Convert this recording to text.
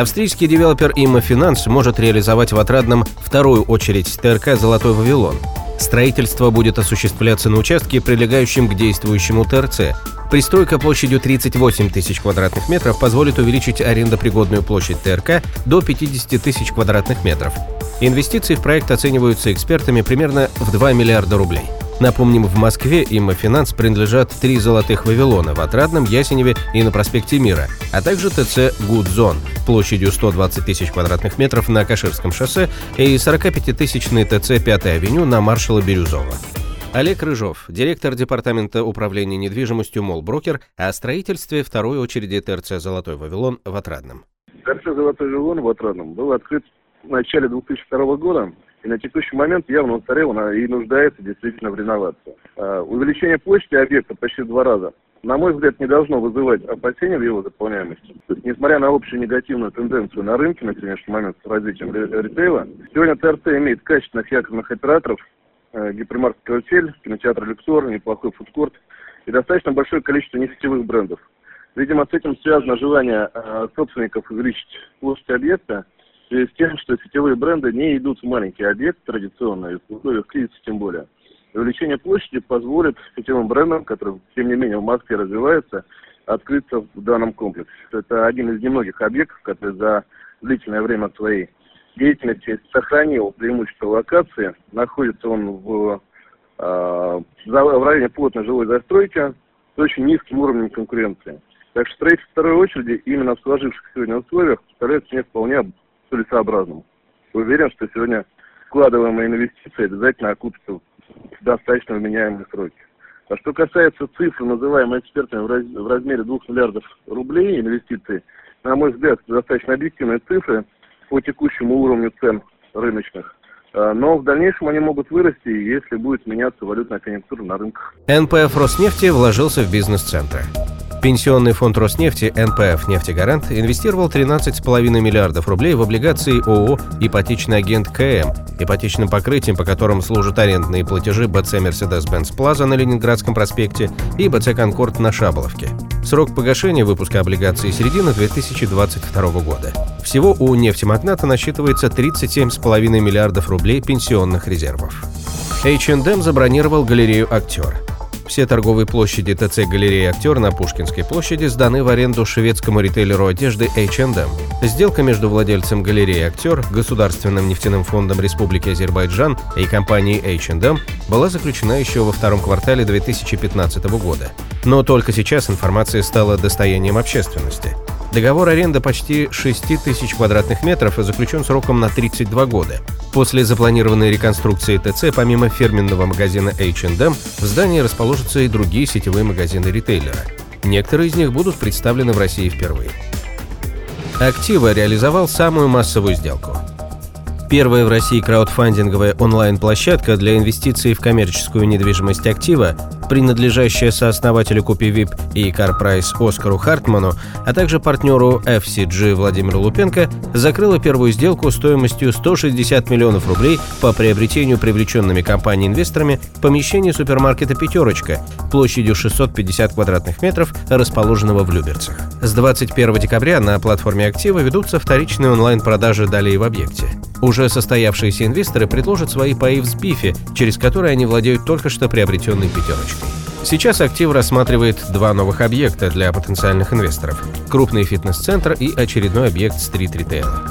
Австрийский девелопер Immofinanz может реализовать в Отрадном вторую очередь ТРК «Золотой Вавилон». Строительство будет осуществляться на участке, прилегающем к действующему ТРЦ. Пристройка площадью 38 тысяч квадратных метров позволит увеличить арендопригодную площадь ТРК до 50 тысяч квадратных метров. Инвестиции в проект оцениваются экспертами примерно в 2 миллиарда рублей. Напомним, в Москве им финанс принадлежат три золотых Вавилона в Отрадном, Ясеневе и на проспекте Мира, а также ТЦ «Гудзон» площадью 120 тысяч квадратных метров на Каширском шоссе и 45-тысячный ТЦ «Пятая авеню» на маршала Бирюзова. Олег Рыжов, директор департамента управления недвижимостью «Молброкер» о строительстве второй очереди ТРЦ «Золотой Вавилон» в Отрадном. ТРЦ «Золотой Вавилон» в Отрадном был открыт в начале 2002 года и на текущий момент явно устарел и нуждается действительно в реновации. А, увеличение площади объекта почти в два раза, на мой взгляд, не должно вызывать опасения в его заполняемости. Несмотря на общую негативную тенденцию на рынке на сегодняшний момент с развитием ритейла, сегодня ТРЦ имеет качественных якорных операторов, э, гипермаркет «Карусель», кинотеатр «Люксор», неплохой фудкорт и достаточно большое количество несетевых брендов. Видимо, с этим связано желание э, собственников увеличить площадь объекта в связи с тем, что сетевые бренды не идут в маленький объект традиционно, в условиях кризиса тем более. Увеличение площади позволит сетевым брендам, которые, тем не менее, в Москве развиваются, открыться в данном комплексе. Это один из немногих объектов, который за длительное время своей деятельности сохранил преимущество локации. Находится он в, э, в районе плотной жилой застройки с очень низким уровнем конкуренции. Так что строительство второй очереди именно в сложившихся сегодня условиях представляется мне вполне целесообразным. Уверен, что сегодня вкладываемые инвестиции обязательно окупятся достаточно вменяемые сроки. А что касается цифр, называемой экспертами в, раз, в размере 2 миллиардов рублей инвестиций, на мой взгляд, достаточно объективные цифры по текущему уровню цен рыночных. А, но в дальнейшем они могут вырасти, если будет меняться валютная конъюнктура на рынках. НПФ Роснефти вложился в бизнес-центры. Пенсионный фонд Роснефти НПФ «Нефтегарант» инвестировал 13,5 миллиардов рублей в облигации ООО «Ипотечный агент КМ», ипотечным покрытием, по которым служат арендные платежи БЦ «Мерседес-Бенц Плаза» на Ленинградском проспекте и БЦ «Конкорд» на Шаболовке. Срок погашения выпуска облигаций середина 2022 года. Всего у нефтемагната насчитывается 37,5 миллиардов рублей пенсионных резервов. H&M забронировал галерею «Актер». Все торговые площади ТЦ «Галерея Актер» на Пушкинской площади сданы в аренду шведскому ритейлеру одежды H&M. Сделка между владельцем галереи «Актер», Государственным нефтяным фондом Республики Азербайджан и компанией H&M была заключена еще во втором квартале 2015 года. Но только сейчас информация стала достоянием общественности. Договор аренды почти 6 тысяч квадратных метров и заключен сроком на 32 года. После запланированной реконструкции ТЦ, помимо фирменного магазина H&M, в здании расположатся и другие сетевые магазины ритейлера. Некоторые из них будут представлены в России впервые. Актива реализовал самую массовую сделку. Первая в России краудфандинговая онлайн-площадка для инвестиций в коммерческую недвижимость актива принадлежащая сооснователю Купи и CarPrice Оскару Хартману, а также партнеру FCG Владимиру Лупенко, закрыла первую сделку стоимостью 160 миллионов рублей по приобретению привлеченными компанией-инвесторами помещения супермаркета «Пятерочка» площадью 650 квадратных метров, расположенного в Люберцах. С 21 декабря на платформе «Актива» ведутся вторичные онлайн-продажи далее в объекте. Уже состоявшиеся инвесторы предложат свои паи в СБИФе, через которые они владеют только что приобретенной пятерочкой. Сейчас актив рассматривает два новых объекта для потенциальных инвесторов – крупный фитнес-центр и очередной объект стрит-ритейла.